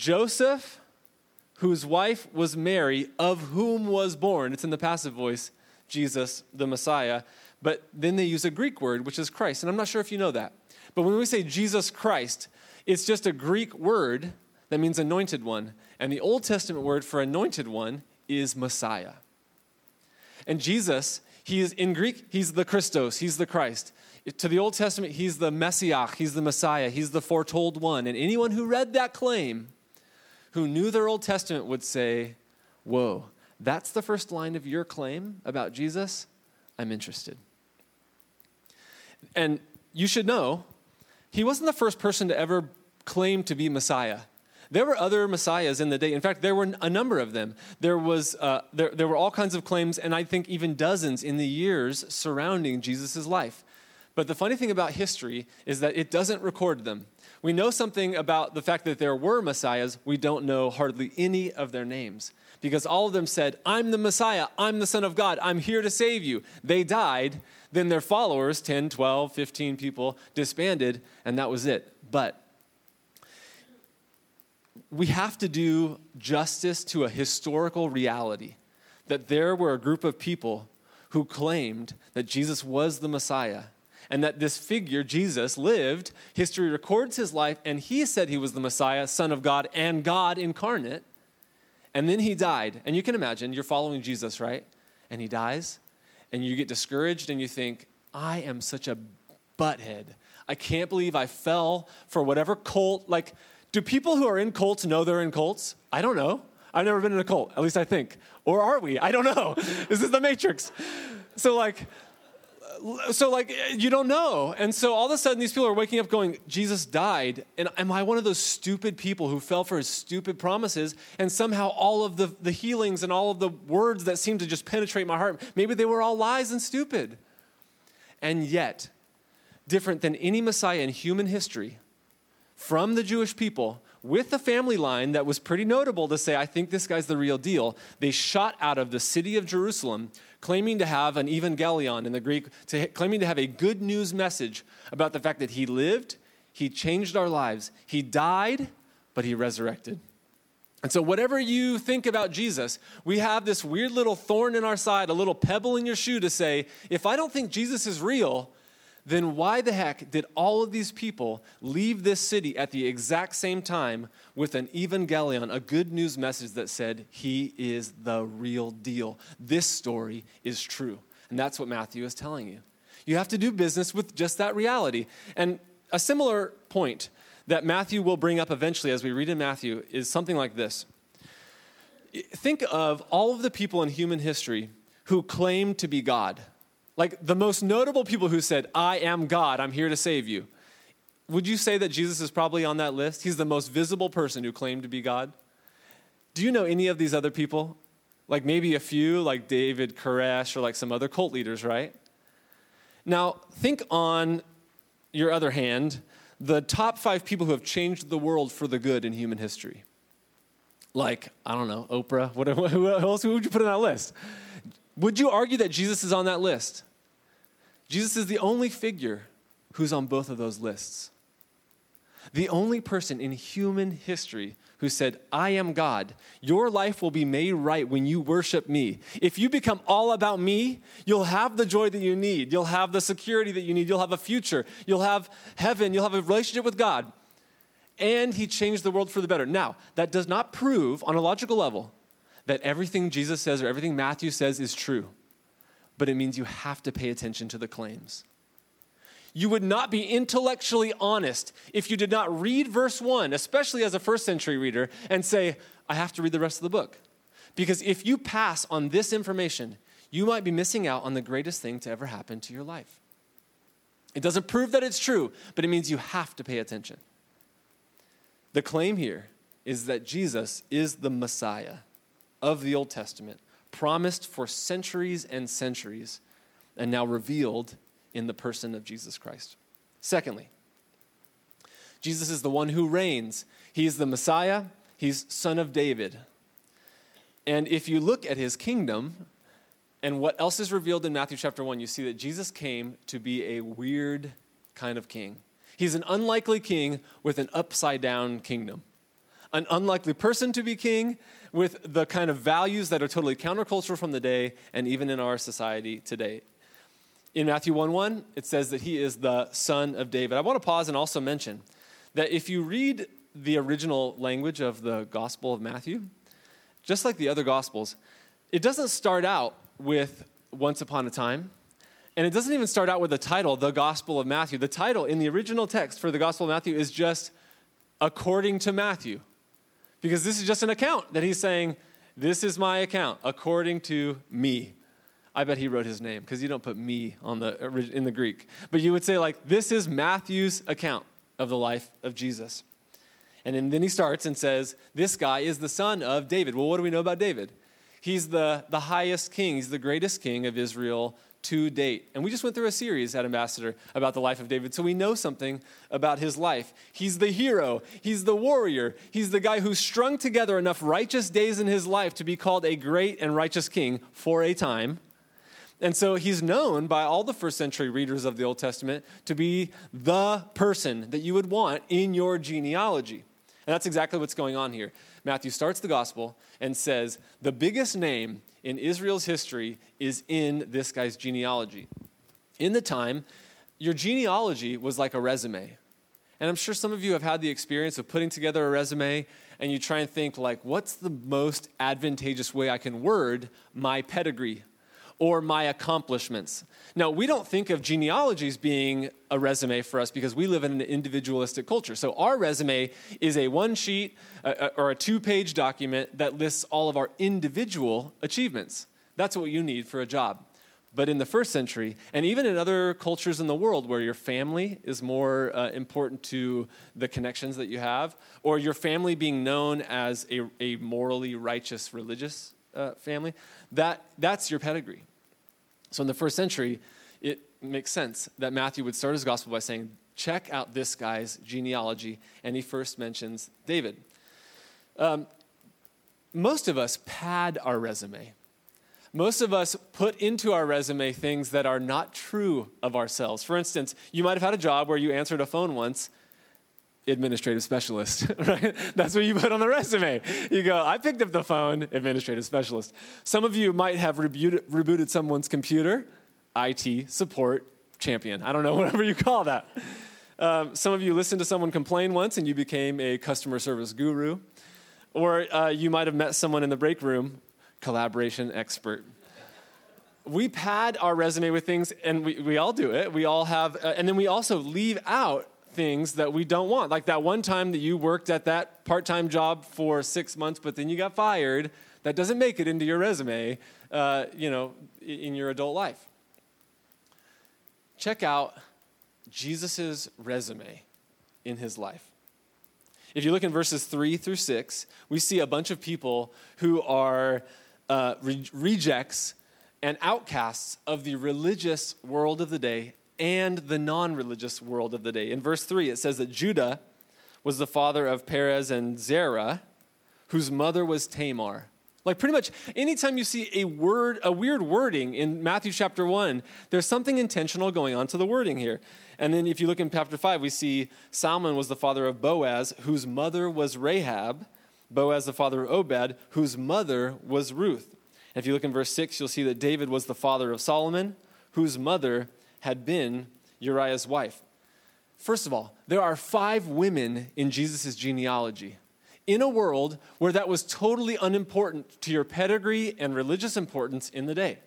Joseph, whose wife was Mary, of whom was born, it's in the passive voice, Jesus, the Messiah. But then they use a Greek word, which is Christ. And I'm not sure if you know that. But when we say Jesus Christ, it's just a Greek word that means anointed one. And the Old Testament word for anointed one is Messiah. And Jesus, he is in Greek, he's the Christos, he's the Christ. To the Old Testament, he's the Messiah, he's the Messiah, he's the foretold one. And anyone who read that claim, who knew their Old Testament, would say, Whoa, that's the first line of your claim about Jesus? I'm interested. And you should know, he wasn't the first person to ever claim to be Messiah. There were other messiahs in the day. In fact, there were a number of them. There, was, uh, there, there were all kinds of claims, and I think even dozens in the years surrounding Jesus' life. But the funny thing about history is that it doesn't record them. We know something about the fact that there were messiahs. We don't know hardly any of their names because all of them said, I'm the Messiah, I'm the Son of God, I'm here to save you. They died. Then their followers, 10, 12, 15 people, disbanded, and that was it. But we have to do justice to a historical reality that there were a group of people who claimed that Jesus was the Messiah and that this figure, Jesus, lived. History records his life, and he said he was the Messiah, Son of God, and God incarnate. And then he died. And you can imagine, you're following Jesus, right? And he dies, and you get discouraged, and you think, I am such a butthead. I can't believe I fell for whatever cult. Like, do people who are in cults know they're in cults? I don't know. I've never been in a cult, at least I think. Or are we? I don't know. This is the Matrix. So, like, so like you don't know. And so all of a sudden these people are waking up going jesus died. And am i one of those stupid people who fell for his stupid promises? And somehow all of the, the healings and all of the words that seem to just penetrate my heart maybe they were all lies and stupid. And yet different than any messiah in human history from the jewish people with a family line that was pretty notable to say, I think this guy's the real deal. They shot out of the city of Jerusalem, claiming to have an evangelion in the Greek, to, claiming to have a good news message about the fact that he lived, he changed our lives, he died, but he resurrected. And so, whatever you think about Jesus, we have this weird little thorn in our side, a little pebble in your shoe to say, if I don't think Jesus is real, then why the heck did all of these people leave this city at the exact same time with an evangelion, a good news message that said, He is the real deal? This story is true. And that's what Matthew is telling you. You have to do business with just that reality. And a similar point that Matthew will bring up eventually as we read in Matthew is something like this Think of all of the people in human history who claim to be God like the most notable people who said, I am God, I'm here to save you. Would you say that Jesus is probably on that list? He's the most visible person who claimed to be God. Do you know any of these other people? Like maybe a few, like David Koresh or like some other cult leaders, right? Now, think on your other hand, the top five people who have changed the world for the good in human history. Like, I don't know, Oprah, what, who else who would you put on that list? Would you argue that Jesus is on that list? Jesus is the only figure who's on both of those lists. The only person in human history who said, I am God. Your life will be made right when you worship me. If you become all about me, you'll have the joy that you need. You'll have the security that you need. You'll have a future. You'll have heaven. You'll have a relationship with God. And he changed the world for the better. Now, that does not prove on a logical level that everything Jesus says or everything Matthew says is true but it means you have to pay attention to the claims. You would not be intellectually honest if you did not read verse 1, especially as a first century reader, and say, I have to read the rest of the book. Because if you pass on this information, you might be missing out on the greatest thing to ever happen to your life. It doesn't prove that it's true, but it means you have to pay attention. The claim here is that Jesus is the Messiah of the Old Testament promised for centuries and centuries, and now revealed in the person of Jesus Christ. Secondly, Jesus is the one who reigns. He is the Messiah, he's son of David. And if you look at his kingdom and what else is revealed in Matthew chapter 1, you see that Jesus came to be a weird kind of king. He's an unlikely king with an upside down kingdom. An unlikely person to be king with the kind of values that are totally countercultural from the day and even in our society today. In Matthew 1 1, it says that he is the son of David. I want to pause and also mention that if you read the original language of the Gospel of Matthew, just like the other Gospels, it doesn't start out with once upon a time. And it doesn't even start out with the title, the Gospel of Matthew. The title in the original text for the Gospel of Matthew is just according to Matthew. Because this is just an account that he's saying, This is my account according to me. I bet he wrote his name because you don't put me on the, in the Greek. But you would say, like, this is Matthew's account of the life of Jesus. And then he starts and says, This guy is the son of David. Well, what do we know about David? He's the, the highest king, he's the greatest king of Israel to date. And we just went through a series at Ambassador about the life of David, so we know something about his life. He's the hero, he's the warrior, he's the guy who strung together enough righteous days in his life to be called a great and righteous king for a time. And so he's known by all the first century readers of the Old Testament to be the person that you would want in your genealogy. And that's exactly what's going on here. Matthew starts the gospel and says, The biggest name in Israel's history is in this guy's genealogy. In the time, your genealogy was like a resume. And I'm sure some of you have had the experience of putting together a resume and you try and think like what's the most advantageous way I can word my pedigree or my accomplishments. Now, we don't think of genealogies being a resume for us because we live in an individualistic culture. So, our resume is a one sheet uh, or a two page document that lists all of our individual achievements. That's what you need for a job. But in the first century, and even in other cultures in the world where your family is more uh, important to the connections that you have, or your family being known as a, a morally righteous religious uh, family, that, that's your pedigree. So in the first century, it makes sense that Matthew would start his gospel by saying, check out this guy's genealogy. And he first mentions David. Um, most of us pad our resume. Most of us put into our resume things that are not true of ourselves. For instance, you might have had a job where you answered a phone once administrative specialist, right? That's what you put on the resume. You go, I picked up the phone, administrative specialist. Some of you might have rebooted, rebooted someone's computer, IT support champion. I don't know, whatever you call that. Um, some of you listened to someone complain once and you became a customer service guru. Or uh, you might have met someone in the break room, collaboration expert we pad our resume with things, and we, we all do it. We all have, uh, and then we also leave out things that we don't want. Like that one time that you worked at that part time job for six months, but then you got fired. That doesn't make it into your resume, uh, you know, in your adult life. Check out Jesus' resume in his life. If you look in verses three through six, we see a bunch of people who are uh, re- rejects and outcasts of the religious world of the day and the non religious world of the day. In verse 3, it says that Judah was the father of Perez and Zerah, whose mother was Tamar. Like pretty much anytime you see a word, a weird wording in Matthew chapter 1, there's something intentional going on to the wording here. And then if you look in chapter 5, we see Salmon was the father of Boaz, whose mother was Rahab, Boaz the father of Obed, whose mother was Ruth. And if you look in verse 6, you'll see that David was the father of Solomon, whose mother had been Uriah's wife. First of all, there are five women in Jesus' genealogy. In a world where that was totally unimportant to your pedigree and religious importance in the day.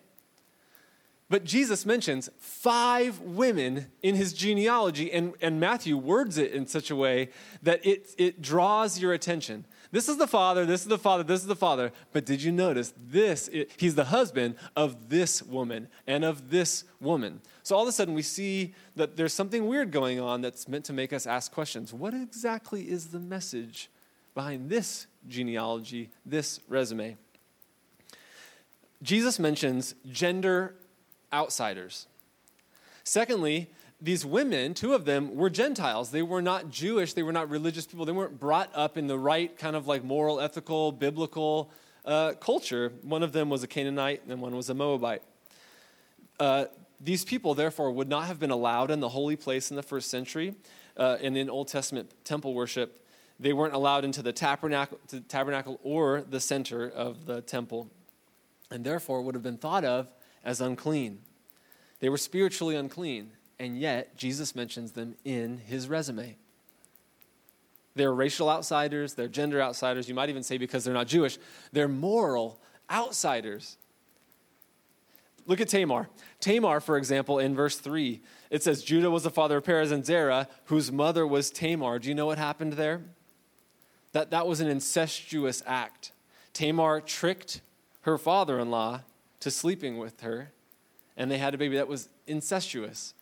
But Jesus mentions five women in his genealogy, and, and Matthew words it in such a way that it, it draws your attention. This is the father, this is the father, this is the father. But did you notice this? He's the husband of this woman and of this woman. So all of a sudden we see that there's something weird going on that's meant to make us ask questions. What exactly is the message behind this genealogy, this resume? Jesus mentions gender outsiders. Secondly, these women, two of them, were Gentiles. They were not Jewish. They were not religious people. They weren't brought up in the right kind of like moral, ethical, biblical uh, culture. One of them was a Canaanite and one was a Moabite. Uh, these people, therefore, would not have been allowed in the holy place in the first century uh, and in Old Testament temple worship. they weren't allowed into the tabernacle, the tabernacle or the center of the temple, and therefore would have been thought of as unclean. They were spiritually unclean, and yet Jesus mentions them in his resume. They're racial outsiders, they're gender outsiders. You might even say because they're not Jewish, they're moral outsiders. Look at Tamar. Tamar, for example, in verse 3, it says Judah was the father of Perez and Zerah, whose mother was Tamar. Do you know what happened there? That, that was an incestuous act. Tamar tricked her father in law to sleeping with her, and they had a baby that was incestuous.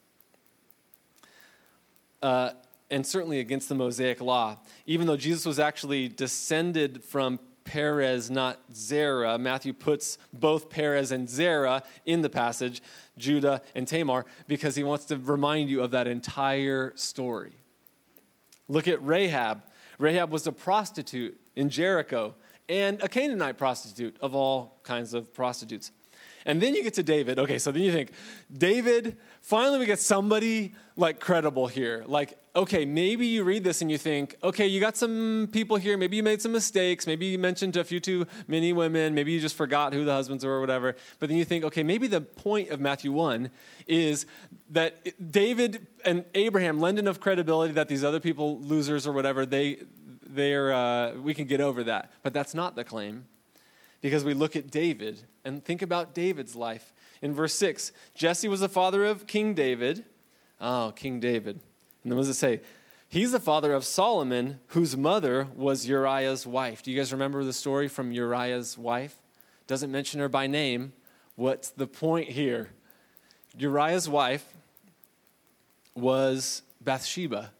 Uh, and certainly against the Mosaic law. Even though Jesus was actually descended from Perez, not Zerah. Matthew puts both Perez and Zerah in the passage, Judah and Tamar, because he wants to remind you of that entire story. Look at Rahab. Rahab was a prostitute in Jericho and a Canaanite prostitute of all kinds of prostitutes. And then you get to David. Okay, so then you think, David, finally we get somebody like credible here. Like, okay, maybe you read this and you think, okay, you got some people here. Maybe you made some mistakes. Maybe you mentioned a few too many women. Maybe you just forgot who the husbands were or whatever. But then you think, okay, maybe the point of Matthew 1 is that David and Abraham lend enough credibility that these other people, losers or whatever, they, they're, uh, we can get over that. But that's not the claim because we look at David and think about David's life. In verse 6, Jesse was the father of King David. Oh, King David. And then what does it say? He's the father of Solomon, whose mother was Uriah's wife. Do you guys remember the story from Uriah's wife? Doesn't mention her by name. What's the point here? Uriah's wife was Bathsheba.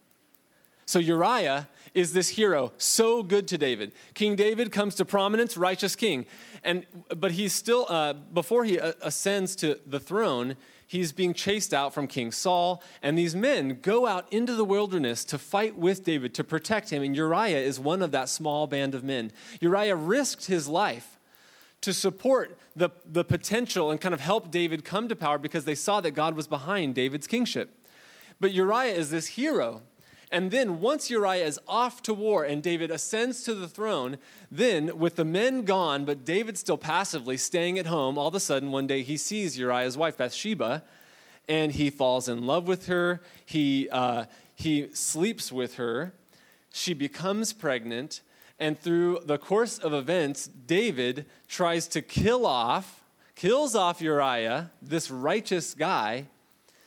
So Uriah is this hero, so good to David. King David comes to prominence, righteous king. And, but he's still, uh, before he uh, ascends to the throne, he's being chased out from King Saul. And these men go out into the wilderness to fight with David, to protect him. And Uriah is one of that small band of men. Uriah risked his life to support the, the potential and kind of help David come to power because they saw that God was behind David's kingship. But Uriah is this hero and then, once Uriah is off to war and David ascends to the throne, then, with the men gone, but David still passively staying at home, all of a sudden, one day he sees Uriah's wife, Bathsheba, and he falls in love with her. He, uh, he sleeps with her. She becomes pregnant. And through the course of events, David tries to kill off, kills off Uriah, this righteous guy,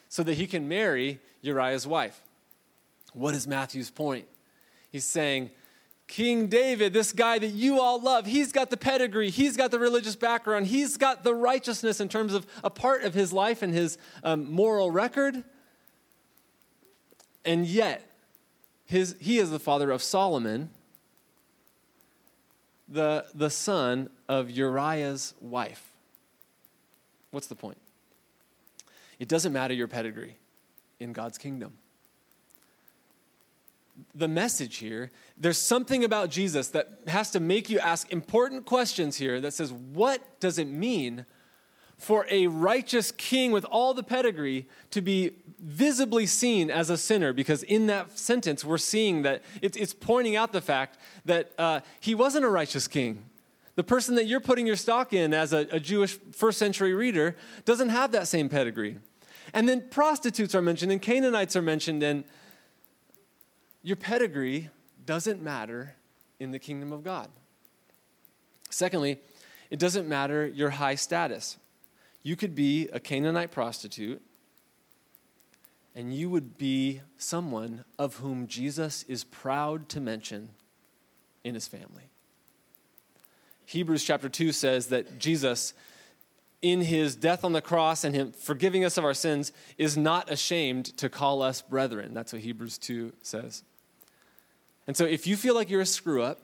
so that he can marry Uriah's wife. What is Matthew's point? He's saying, King David, this guy that you all love, he's got the pedigree, he's got the religious background, he's got the righteousness in terms of a part of his life and his um, moral record. And yet, his, he is the father of Solomon, the, the son of Uriah's wife. What's the point? It doesn't matter your pedigree in God's kingdom the message here. There's something about Jesus that has to make you ask important questions here that says, what does it mean for a righteous king with all the pedigree to be visibly seen as a sinner? Because in that sentence, we're seeing that it's, pointing out the fact that uh, he wasn't a righteous king. The person that you're putting your stock in as a, a Jewish first century reader doesn't have that same pedigree. And then prostitutes are mentioned, and Canaanites are mentioned, and your pedigree doesn't matter in the kingdom of God. Secondly, it doesn't matter your high status. You could be a Canaanite prostitute, and you would be someone of whom Jesus is proud to mention in his family. Hebrews chapter 2 says that Jesus, in his death on the cross and him forgiving us of our sins, is not ashamed to call us brethren. That's what Hebrews 2 says. And so if you feel like you're a screw up,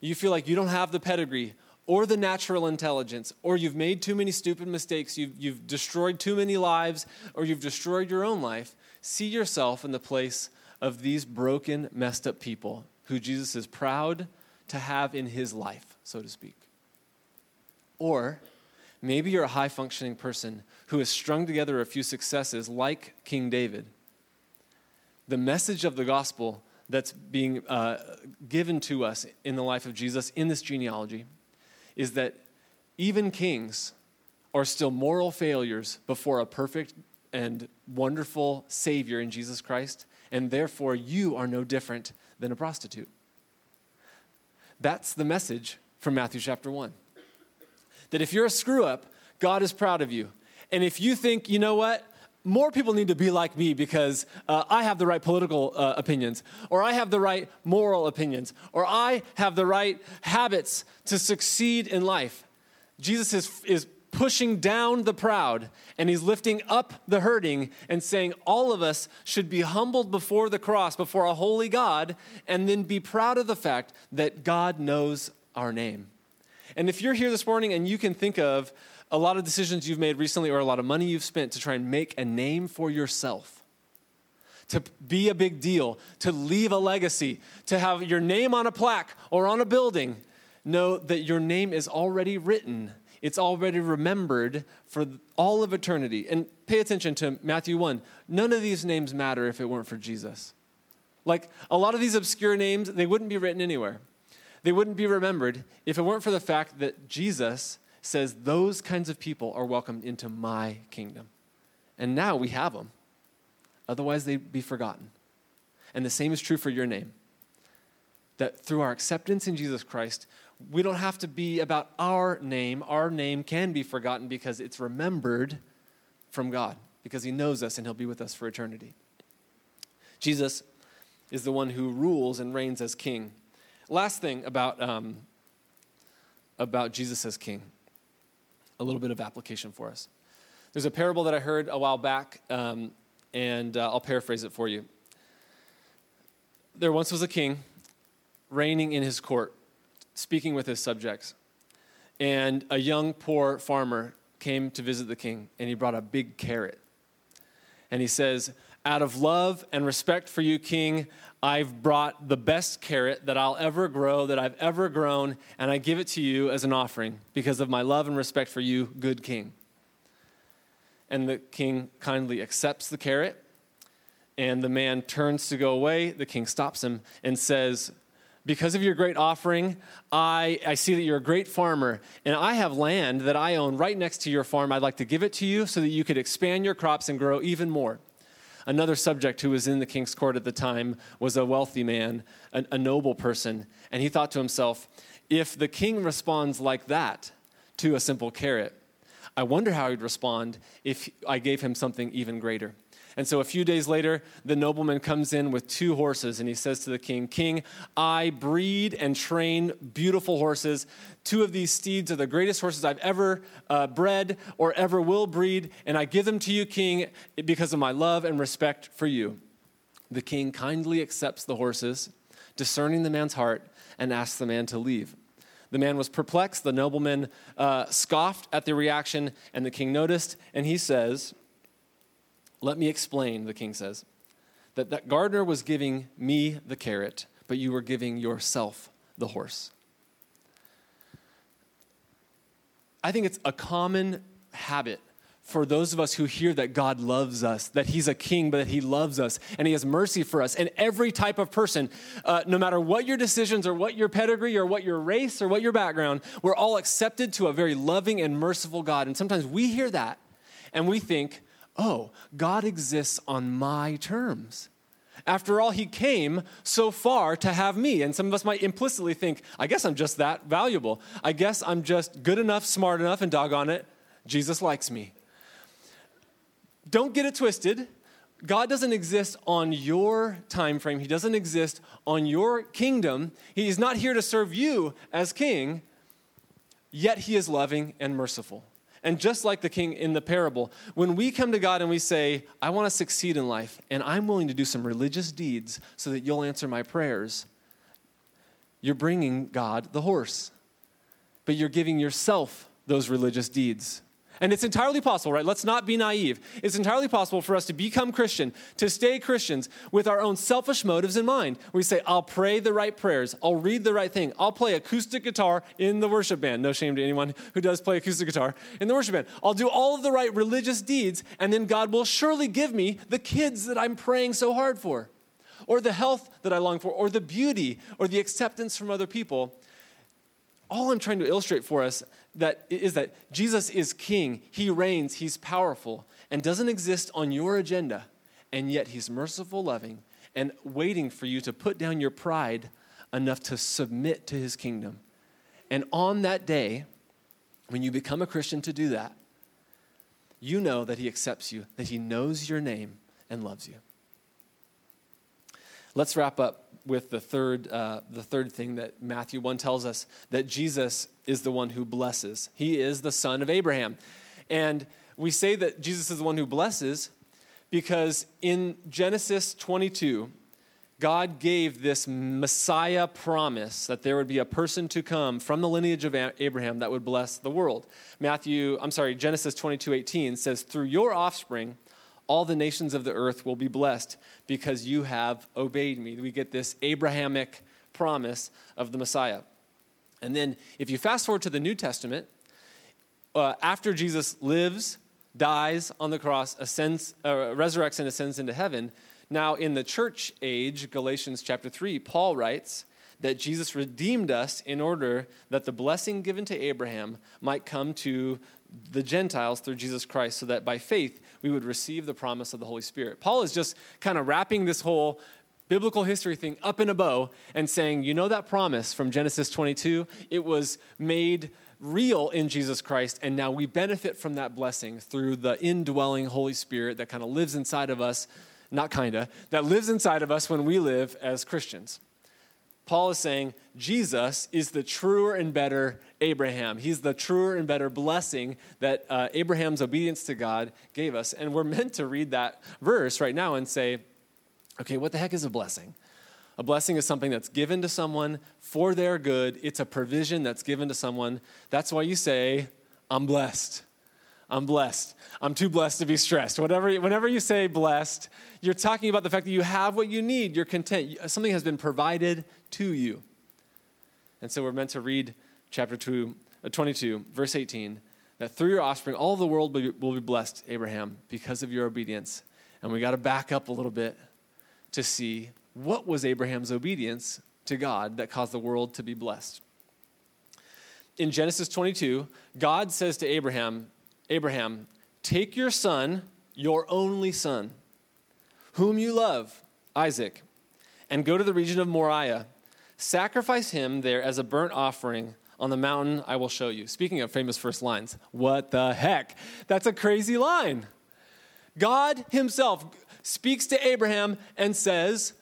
you feel like you don't have the pedigree or the natural intelligence, or you've made too many stupid mistakes, you've, you've destroyed too many lives, or you've destroyed your own life, see yourself in the place of these broken, messed up people who Jesus is proud to have in his life, so to speak. Or maybe you're a high functioning person who has strung together a few successes like King David. The message of the gospel that's being uh, given to us in the life of Jesus in this genealogy is that even kings are still moral failures before a perfect and wonderful Savior in Jesus Christ, and therefore you are no different than a prostitute. That's the message from Matthew chapter 1. That if you're a screw up, God is proud of you. And if you think, you know what, more people need to be like me because uh, I have the right political uh, opinions, or I have the right moral opinions, or I have the right habits to succeed in life. Jesus is, is pushing down the proud and he's lifting up the hurting and saying all of us should be humbled before the cross, before a holy God, and then be proud of the fact that God knows our name. And if you're here this morning and you can think of a lot of decisions you've made recently or a lot of money you've spent to try and make a name for yourself, to be a big deal, to leave a legacy, to have your name on a plaque or on a building, know that your name is already written. It's already remembered for all of eternity. And pay attention to Matthew 1. None of these names matter if it weren't for Jesus. Like a lot of these obscure names, they wouldn't be written anywhere. They wouldn't be remembered if it weren't for the fact that Jesus says those kinds of people are welcomed into my kingdom. And now we have them. Otherwise, they'd be forgotten. And the same is true for your name. That through our acceptance in Jesus Christ, we don't have to be about our name. Our name can be forgotten because it's remembered from God, because He knows us and He'll be with us for eternity. Jesus is the one who rules and reigns as king. Last thing about, um, about Jesus as king a little bit of application for us. There's a parable that I heard a while back, um, and uh, I'll paraphrase it for you. There once was a king reigning in his court, speaking with his subjects. And a young, poor farmer came to visit the king, and he brought a big carrot. And he says, Out of love and respect for you, king, I've brought the best carrot that I'll ever grow, that I've ever grown, and I give it to you as an offering because of my love and respect for you, good king. And the king kindly accepts the carrot, and the man turns to go away. The king stops him and says, because of your great offering, I, I see that you're a great farmer, and I have land that I own right next to your farm. I'd like to give it to you so that you could expand your crops and grow even more. Another subject who was in the king's court at the time was a wealthy man, a, a noble person. And he thought to himself, if the king responds like that to a simple carrot, I wonder how he'd respond if I gave him something even greater. And so a few days later, the nobleman comes in with two horses and he says to the king, King, I breed and train beautiful horses. Two of these steeds are the greatest horses I've ever uh, bred or ever will breed, and I give them to you, King, because of my love and respect for you. The king kindly accepts the horses, discerning the man's heart, and asks the man to leave. The man was perplexed. The nobleman uh, scoffed at the reaction, and the king noticed, and he says, let me explain, the king says, that that gardener was giving me the carrot, but you were giving yourself the horse. I think it's a common habit for those of us who hear that God loves us, that He's a king, but that He loves us, and He has mercy for us. And every type of person, uh, no matter what your decisions or what your pedigree or what your race or what your background, we're all accepted to a very loving and merciful God. And sometimes we hear that and we think, oh, God exists on my terms. After all, he came so far to have me. And some of us might implicitly think, I guess I'm just that valuable. I guess I'm just good enough, smart enough, and doggone it, Jesus likes me. Don't get it twisted. God doesn't exist on your time frame. He doesn't exist on your kingdom. He's not here to serve you as king, yet he is loving and merciful. And just like the king in the parable, when we come to God and we say, I want to succeed in life, and I'm willing to do some religious deeds so that you'll answer my prayers, you're bringing God the horse. But you're giving yourself those religious deeds. And it's entirely possible, right? Let's not be naive. It's entirely possible for us to become Christian, to stay Christians with our own selfish motives in mind. We say, I'll pray the right prayers, I'll read the right thing, I'll play acoustic guitar in the worship band. No shame to anyone who does play acoustic guitar in the worship band. I'll do all of the right religious deeds, and then God will surely give me the kids that I'm praying so hard for. or the health that I long for, or the beauty, or the acceptance from other people. All I'm trying to illustrate for us that is that Jesus is king, he reigns, he's powerful, and doesn't exist on your agenda. And yet he's merciful, loving, and waiting for you to put down your pride enough to submit to his kingdom. And on that day, when you become a Christian to do that, you know that he accepts you, that he knows your name and loves you. Let's wrap up with the third, uh, the third thing that Matthew 1 tells us that Jesus is the one who blesses. He is the son of Abraham. And we say that Jesus is the one who blesses because in Genesis 22, God gave this Messiah promise that there would be a person to come from the lineage of Abraham that would bless the world. Matthew, I'm sorry, Genesis 22 18 says, Through your offspring, all the nations of the earth will be blessed because you have obeyed me. We get this Abrahamic promise of the Messiah. And then, if you fast forward to the New Testament, uh, after Jesus lives, dies on the cross, ascends, uh, resurrects, and ascends into heaven, now in the church age, Galatians chapter 3, Paul writes that Jesus redeemed us in order that the blessing given to Abraham might come to the Gentiles through Jesus Christ, so that by faith we would receive the promise of the Holy Spirit. Paul is just kind of wrapping this whole biblical history thing up in a bow and saying, you know that promise from Genesis 22? It was made real in Jesus Christ, and now we benefit from that blessing through the indwelling Holy Spirit that kind of lives inside of us, not kind of, that lives inside of us when we live as Christians. Paul is saying Jesus is the truer and better Abraham. He's the truer and better blessing that uh, Abraham's obedience to God gave us. And we're meant to read that verse right now and say, okay, what the heck is a blessing? A blessing is something that's given to someone for their good. It's a provision that's given to someone. That's why you say, I'm blessed. I'm blessed. I'm too blessed to be stressed. Whatever, whenever you say blessed, you're talking about the fact that you have what you need. You're content. Something has been provided to you. And so we're meant to read chapter two, uh, 22, verse 18, that through your offspring, all the world will be, will be blessed, Abraham, because of your obedience. And we got to back up a little bit to see what was Abraham's obedience to God that caused the world to be blessed. In Genesis 22, God says to Abraham, Abraham, take your son, your only son, whom you love, Isaac, and go to the region of Moriah Sacrifice him there as a burnt offering on the mountain I will show you. Speaking of famous first lines, what the heck? That's a crazy line. God Himself speaks to Abraham and says,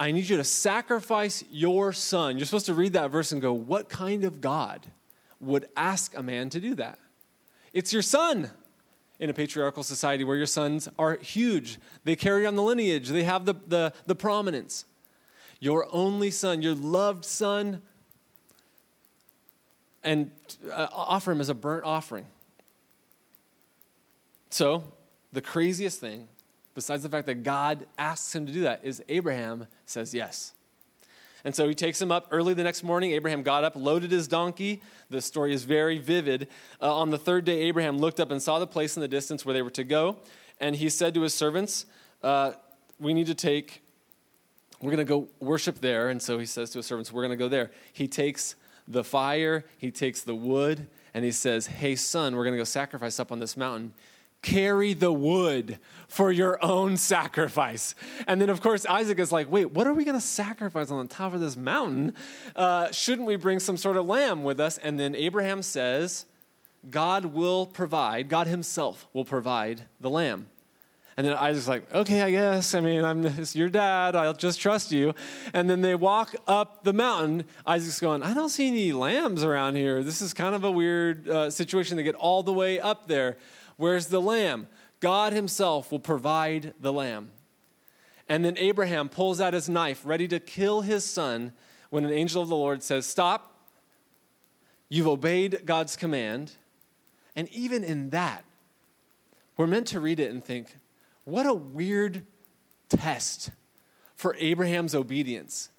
I need you to sacrifice your son. You're supposed to read that verse and go, What kind of God would ask a man to do that? It's your son in a patriarchal society where your sons are huge. They carry on the lineage, they have the, the, the prominence your only son, your loved son, and uh, offer him as a burnt offering. So, the craziest thing, besides the fact that God asks him to do that, is Abraham says yes. And so he takes him up early the next morning. Abraham got up, loaded his donkey. The story is very vivid. Uh, on the third day, Abraham looked up and saw the place in the distance where they were to go. And he said to his servants, uh, We need to take we're going to go worship there. And so he says to his servants, We're going to go there. He takes the fire, he takes the wood, and he says, Hey, son, we're going to go sacrifice up on this mountain. Carry the wood for your own sacrifice. And then, of course, Isaac is like, Wait, what are we going to sacrifice on the top of this mountain? Uh, shouldn't we bring some sort of lamb with us? And then Abraham says, God will provide, God himself will provide the lamb. And then Isaac's like, okay, I guess. I mean, I'm your dad. I'll just trust you. And then they walk up the mountain. Isaac's going, I don't see any lambs around here. This is kind of a weird uh, situation. They get all the way up there. Where's the lamb? God Himself will provide the lamb. And then Abraham pulls out his knife, ready to kill his son, when an angel of the Lord says, Stop. You've obeyed God's command. And even in that, we're meant to read it and think, what a weird test for Abraham's obedience.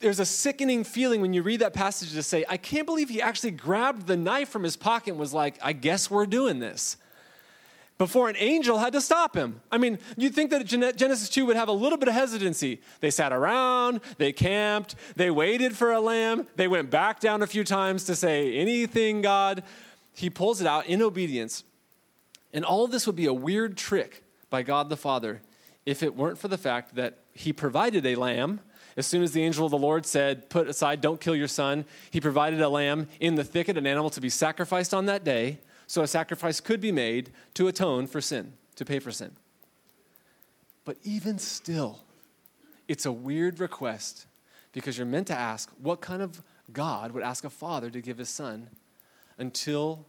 There's a sickening feeling when you read that passage to say, I can't believe he actually grabbed the knife from his pocket and was like, I guess we're doing this. Before an angel had to stop him. I mean, you'd think that Genesis 2 would have a little bit of hesitancy. They sat around, they camped, they waited for a lamb, they went back down a few times to say, Anything, God? He pulls it out in obedience. And all of this would be a weird trick by God the Father if it weren't for the fact that He provided a lamb. As soon as the angel of the Lord said, Put aside, don't kill your son, He provided a lamb in the thicket, an animal to be sacrificed on that day so a sacrifice could be made to atone for sin, to pay for sin. But even still, it's a weird request because you're meant to ask what kind of God would ask a father to give his son until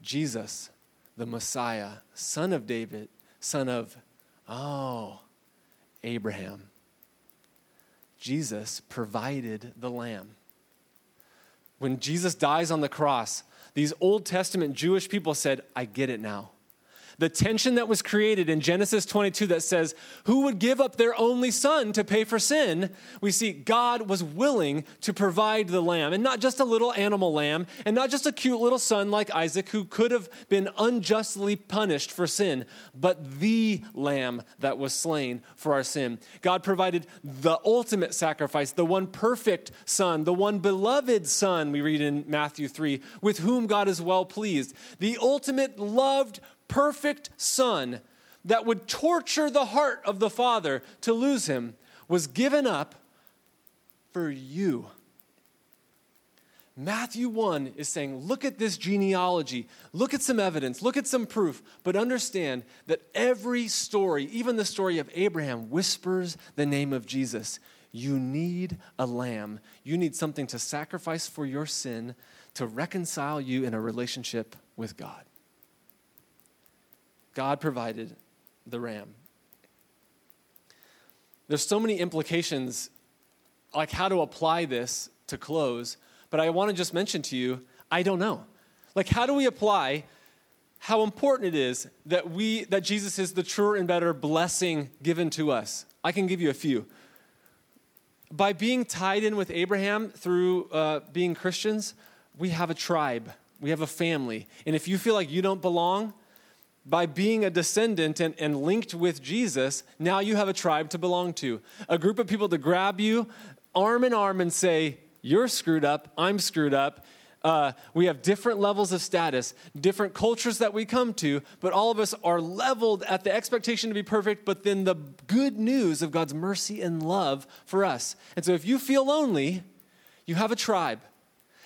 Jesus, the Messiah, son of David, son of, oh, Abraham. Jesus provided the lamb. When Jesus dies on the cross, these Old Testament Jewish people said, I get it now. The tension that was created in Genesis 22 that says, Who would give up their only son to pay for sin? We see God was willing to provide the lamb, and not just a little animal lamb, and not just a cute little son like Isaac who could have been unjustly punished for sin, but the lamb that was slain for our sin. God provided the ultimate sacrifice, the one perfect son, the one beloved son, we read in Matthew 3, with whom God is well pleased, the ultimate loved perfect son that would torture the heart of the father to lose him was given up for you. Matthew 1 is saying, look at this genealogy, look at some evidence, look at some proof, but understand that every story, even the story of Abraham, whispers the name of Jesus. You need a lamb. You need something to sacrifice for your sin to reconcile you in a relationship with God. God provided the ram. There's so many implications, like how to apply this to close, but I want to just mention to you I don't know. Like, how do we apply how important it is that we that Jesus is the truer and better blessing given to us? I can give you a few. By being tied in with Abraham through uh, being Christians, we have a tribe, we have a family. And if you feel like you don't belong, by being a descendant and, and linked with Jesus, now you have a tribe to belong to. A group of people to grab you arm in arm and say, You're screwed up, I'm screwed up. Uh, we have different levels of status, different cultures that we come to, but all of us are leveled at the expectation to be perfect, but then the good news of God's mercy and love for us. And so if you feel lonely, you have a tribe.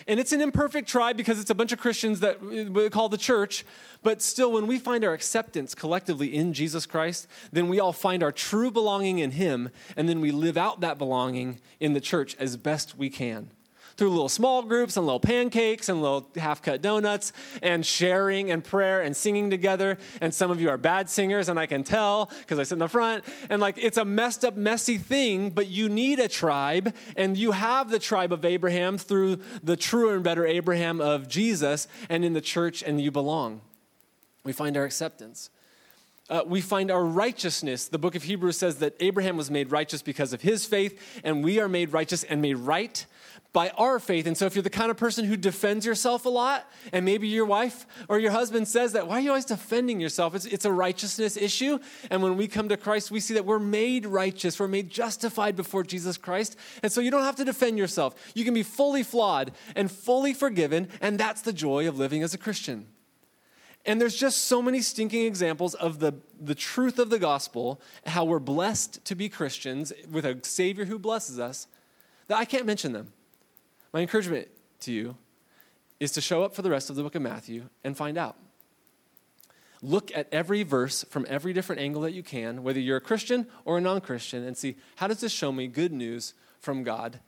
And it's an imperfect tribe because it's a bunch of Christians that we call the church. But still, when we find our acceptance collectively in Jesus Christ, then we all find our true belonging in Him, and then we live out that belonging in the church as best we can through little small groups and little pancakes and little half cut donuts and sharing and prayer and singing together. And some of you are bad singers, and I can tell because I sit in the front. And like it's a messed up, messy thing, but you need a tribe, and you have the tribe of Abraham through the truer and better Abraham of Jesus and in the church, and you belong. We find our acceptance. Uh, we find our righteousness. The book of Hebrews says that Abraham was made righteous because of his faith, and we are made righteous and made right by our faith. And so, if you're the kind of person who defends yourself a lot, and maybe your wife or your husband says that, why are you always defending yourself? It's, it's a righteousness issue. And when we come to Christ, we see that we're made righteous, we're made justified before Jesus Christ. And so, you don't have to defend yourself. You can be fully flawed and fully forgiven, and that's the joy of living as a Christian. And there's just so many stinking examples of the, the truth of the gospel, how we're blessed to be Christians with a Savior who blesses us, that I can't mention them. My encouragement to you is to show up for the rest of the book of Matthew and find out. Look at every verse from every different angle that you can, whether you're a Christian or a non Christian, and see how does this show me good news from God?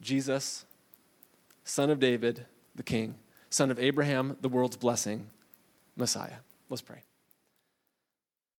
Jesus, son of David, the King, son of Abraham, the world's blessing, Messiah. Let's pray.